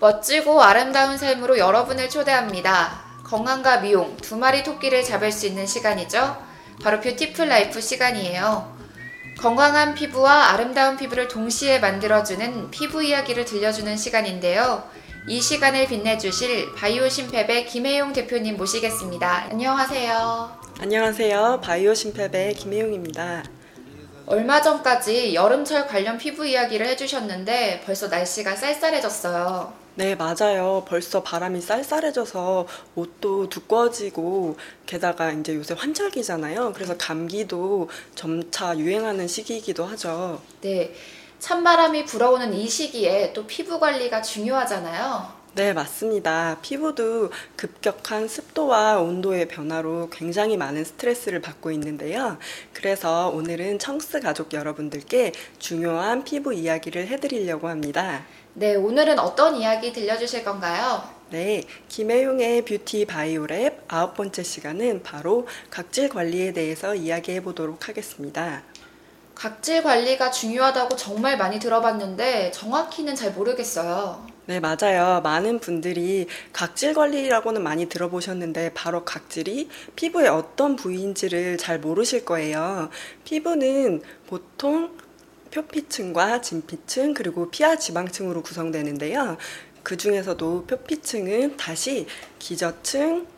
멋지고 아름다운 삶으로 여러분을 초대합니다. 건강과 미용, 두 마리 토끼를 잡을 수 있는 시간이죠. 바로 뷰티풀 라이프 시간이에요. 건강한 피부와 아름다운 피부를 동시에 만들어주는 피부 이야기를 들려주는 시간인데요. 이 시간을 빛내주실 바이오 신펩의 김혜용 대표님 모시겠습니다. 안녕하세요. 안녕하세요. 바이오 신펩의 김혜용입니다. 얼마 전까지 여름철 관련 피부 이야기를 해주셨는데 벌써 날씨가 쌀쌀해졌어요. 네, 맞아요. 벌써 바람이 쌀쌀해져서 옷도 두꺼워지고 게다가 이제 요새 환절기잖아요. 그래서 감기도 점차 유행하는 시기이기도 하죠. 네. 찬바람이 불어오는 이 시기에 또 피부 관리가 중요하잖아요. 네, 맞습니다. 피부도 급격한 습도와 온도의 변화로 굉장히 많은 스트레스를 받고 있는데요. 그래서 오늘은 청스 가족 여러분들께 중요한 피부 이야기를 해드리려고 합니다. 네, 오늘은 어떤 이야기 들려주실 건가요? 네, 김혜용의 뷰티 바이오랩 아홉 번째 시간은 바로 각질 관리에 대해서 이야기해 보도록 하겠습니다. 각질 관리가 중요하다고 정말 많이 들어봤는데 정확히는 잘 모르겠어요. 네, 맞아요. 많은 분들이 각질 관리라고는 많이 들어보셨는데 바로 각질이 피부의 어떤 부위인지를 잘 모르실 거예요. 피부는 보통 표피층과 진피층 그리고 피하 지방층으로 구성되는데요. 그 중에서도 표피층은 다시 기저층,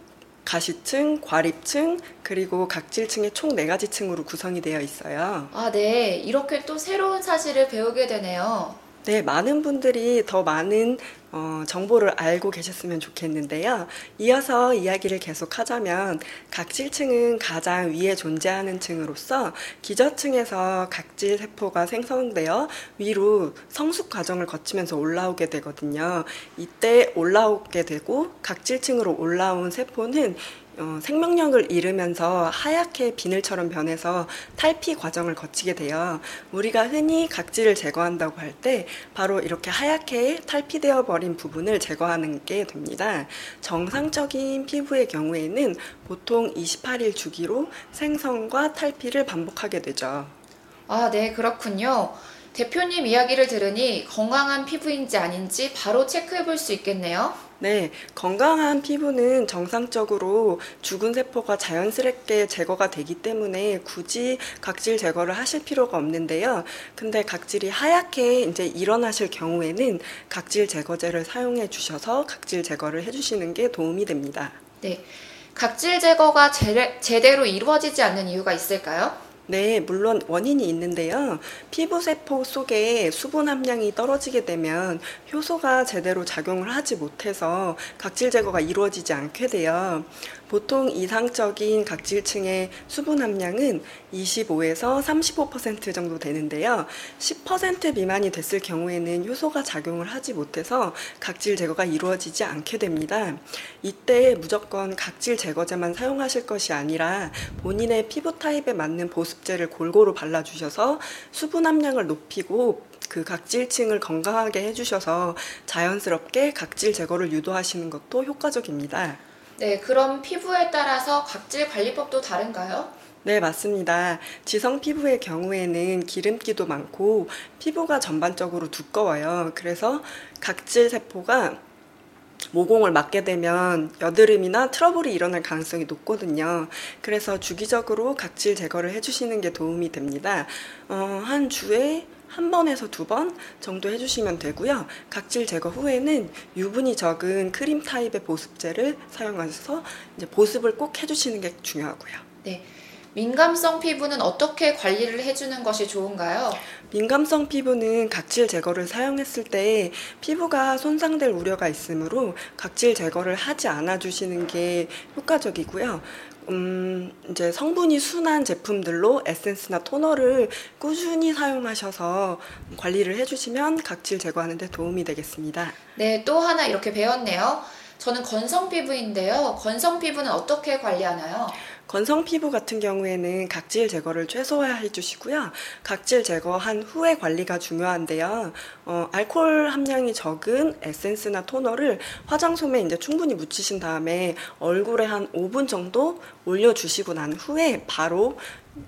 가시층, 과립층, 그리고 각질층의 총 네 가지 층으로 구성이 되어 있어요. 아, 네. 이렇게 또 새로운 사실을 배우게 되네요. 네, 많은 분들이 더 많은 어, 정보를 알고 계셨으면 좋겠는데요. 이어서 이야기를 계속하자면 각질층은 가장 위에 존재하는 층으로서 기저층에서 각질 세포가 생성되어 위로 성숙 과정을 거치면서 올라오게 되거든요. 이때 올라오게 되고 각질층으로 올라온 세포는 어, 생명력을 잃으면서 하얗게 비늘처럼 변해서 탈피 과정을 거치게 돼요. 우리가 흔히 각질을 제거한다고 할 때 바로 이렇게 하얗게 탈피되어 버린 부분을 제거하는 게 됩니다. 정상적인 피부의 경우에는 보통 28일 주기로 생성과 탈피를 반복하게 되죠. 아, 네. 그렇군요. 대표님 이야기를 들으니 건강한 피부인지 아닌지 바로 체크해 볼 수 있겠네요. 네, 건강한 피부는 정상적으로 죽은 세포가 자연스럽게 제거가 되기 때문에 굳이 각질 제거를 하실 필요가 없는데요. 근데 각질이 하얗게 이제 일어나실 경우에는 각질 제거제를 사용해 주셔서 각질 제거를 해 주시는 게 도움이 됩니다. 네. 각질 제거가 제, 제대로 이루어지지 않는 이유가 있을까요? 네, 물론 원인이 있는데요. 피부 세포 속에 수분 함량이 떨어지게 되면 효소가 제대로 작용을 하지 못해서 각질 제거가 이루어지지 않게 돼요. 보통 이상적인 각질층의 수분 함량은 25에서 35% 정도 되는데요. 10% 미만이 됐을 경우에는 효소가 작용을 하지 못해서 각질 제거가 이루어지지 않게 됩니다. 이때 무조건 각질 제거제만 사용하실 것이 아니라 본인의 피부 타입에 맞는 보습 제를 골고루 발라주셔서 수분 함량을 높이고 그 각질층을 건강하게 해주셔서 자연스럽게 각질 제거를 유도하시는 것도 효과적입니다. 네, 그럼 피부에 따라서 각질 관리법도 다른가요? 네, 맞습니다. 지성 피부의 경우에는 기름기도 많고 피부가 전반적으로 두꺼워요. 그래서 각질 세포가 모공을 맞게 되면 여드름이나 트러블이 일어날 가능성이 높거든요. 그래서 주기적으로 각질 제거를 해주시는 게 도움이 됩니다. 어, 한 주에 한 번에서 두 번 정도 해주시면 되고요. 각질 제거 후에는 유분이 적은 크림 타입의 보습제를 사용하셔서 이제 보습을 꼭 해주시는 게 중요하고요. 네. 민감성 피부는 어떻게 관리를 해주는 것이 좋은가요? 민감성 피부는 각질 제거를 사용했을 때 피부가 손상될 우려가 있으므로 각질 제거를 하지 않아 주시는 게 효과적이고요. 음, 이제 성분이 순한 제품들로 에센스나 토너를 꾸준히 사용하셔서 관리를 해주시면 각질 제거하는 데 도움이 되겠습니다. 네, 또 하나 이렇게 배웠네요. 저는 건성 피부인데요. 건성 피부는 어떻게 관리하나요? 건성 피부 같은 경우에는 각질 제거를 최소화해 주시고요. 각질 제거한 후에 관리가 중요한데요. 어, 알코올 함량이 적은 에센스나 토너를 화장솜에 이제 충분히 묻히신 다음에 얼굴에 한 5분 정도 올려주시고 난 후에 바로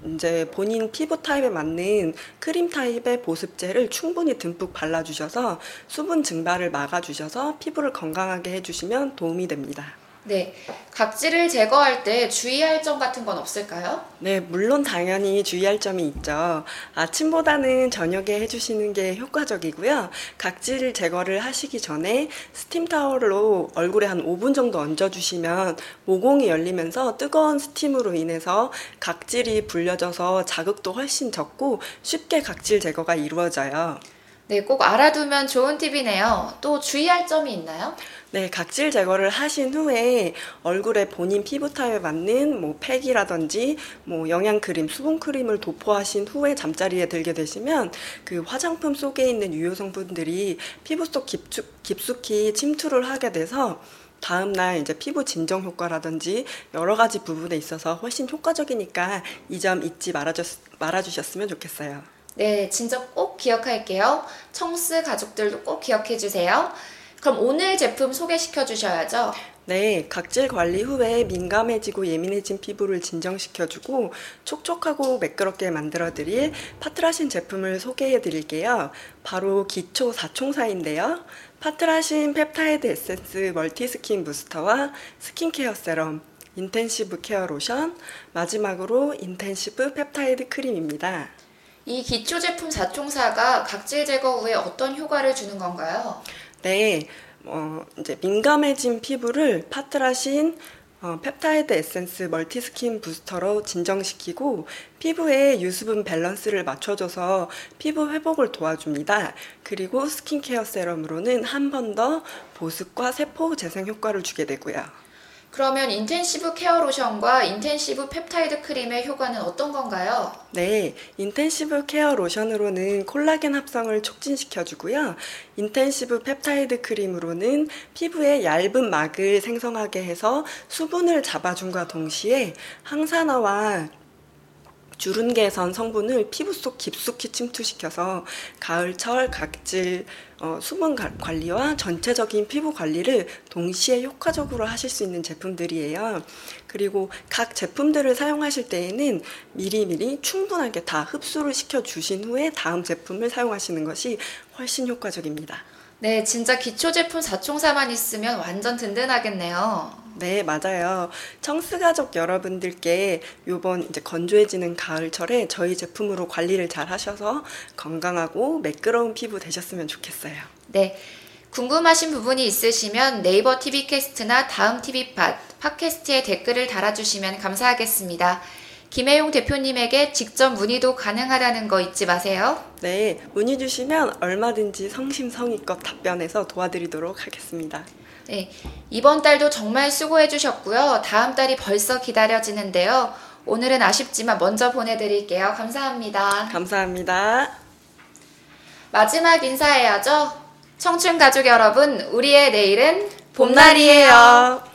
이제 본인 피부 타입에 맞는 크림 타입의 보습제를 충분히 듬뿍 발라주셔서 수분 증발을 막아주셔서 피부를 건강하게 해주시면 도움이 됩니다. 네. 각질을 제거할 때 주의할 점 같은 건 없을까요? 네, 물론 당연히 주의할 점이 있죠. 아침보다는 저녁에 해주시는 게 효과적이고요. 각질 제거를 하시기 전에 스팀 타월로 얼굴에 한 5분 정도 얹어주시면 모공이 열리면서 뜨거운 스팀으로 인해서 각질이 불려져서 자극도 훨씬 적고 쉽게 각질 제거가 이루어져요. 네, 꼭 알아두면 좋은 팁이네요. 또 주의할 점이 있나요? 네, 각질 제거를 하신 후에 얼굴에 본인 피부 타입에 맞는 뭐 팩이라든지 뭐 영양 크림, 수분 크림을 도포하신 후에 잠자리에 들게 되시면 그 화장품 속에 있는 유효 성분들이 피부 속 깊숙, 깊숙이 침투를 하게 돼서 다음날 이제 피부 진정 효과라든지 여러 가지 부분에 있어서 훨씬 효과적이니까 이 점 잊지 말아주, 말아주셨으면 좋겠어요. 네, 진짜 꼭 기억할게요. 청스 가족들도 꼭 기억해 주세요. 그럼 오늘 제품 소개시켜 주셔야죠. 네, 각질 관리 후에 민감해지고 예민해진 피부를 진정시켜주고 촉촉하고 매끄럽게 만들어드릴 파트라신 제품을 소개해 드릴게요. 바로 기초 4총사인데요. 파트라신 펩타이드 에센스 multi-skin booster와 스킨케어 세럼, intensive care 로션, 마지막으로 intensive 펩타이드 크림입니다. 이 기초 제품 4총사가 각질 제거 후에 어떤 효과를 주는 건가요? 네, 어, 이제 민감해진 피부를 파트라신 어, 펩타이드 에센스 multi-skin booster로 진정시키고 피부의 유수분 밸런스를 맞춰줘서 피부 회복을 도와줍니다. 그리고 스킨케어 세럼으로는 한 번 더 보습과 세포 재생 효과를 주게 되고요. 그러면 intensive care 로션과 intensive 펩타이드 크림의 효과는 어떤 건가요? 네, intensive care 로션으로는 콜라겐 합성을 촉진시켜주고요. intensive 펩타이드 크림으로는 피부에 얇은 막을 생성하게 해서 수분을 잡아준과 동시에 항산화와 주름 개선 성분을 피부 속 깊숙이 침투시켜서 가을철 각질 어, 수분 관리와 전체적인 피부 관리를 동시에 효과적으로 하실 수 있는 제품들이에요. 그리고 각 제품들을 사용하실 때에는 미리미리 충분하게 다 흡수를 시켜 주신 후에 다음 제품을 사용하시는 것이 훨씬 효과적입니다. 네, 진짜 기초 제품 4총사만 있으면 완전 든든하겠네요. 네, 맞아요. 청스 가족 여러분들께 요번 이제 건조해지는 가을철에 저희 제품으로 관리를 잘 하셔서 건강하고 매끄러운 피부 되셨으면 좋겠어요. 네. 궁금하신 부분이 있으시면 네이버 TV 캐스트나 다음 TV 팟, 팟캐스트에 댓글을 달아주시면 감사하겠습니다. 김혜용 대표님에게 직접 문의도 가능하다는 거 잊지 마세요. 네, 문의 주시면 얼마든지 성심성의껏 답변해서 도와드리도록 하겠습니다. 네, 이번 달도 정말 수고해 주셨고요. 다음 달이 벌써 기다려지는데요. 오늘은 아쉽지만 먼저 보내드릴게요. 감사합니다. 감사합니다. 마지막 인사해야죠. 청춘 가족 여러분, 우리의 내일은 봄날이에요.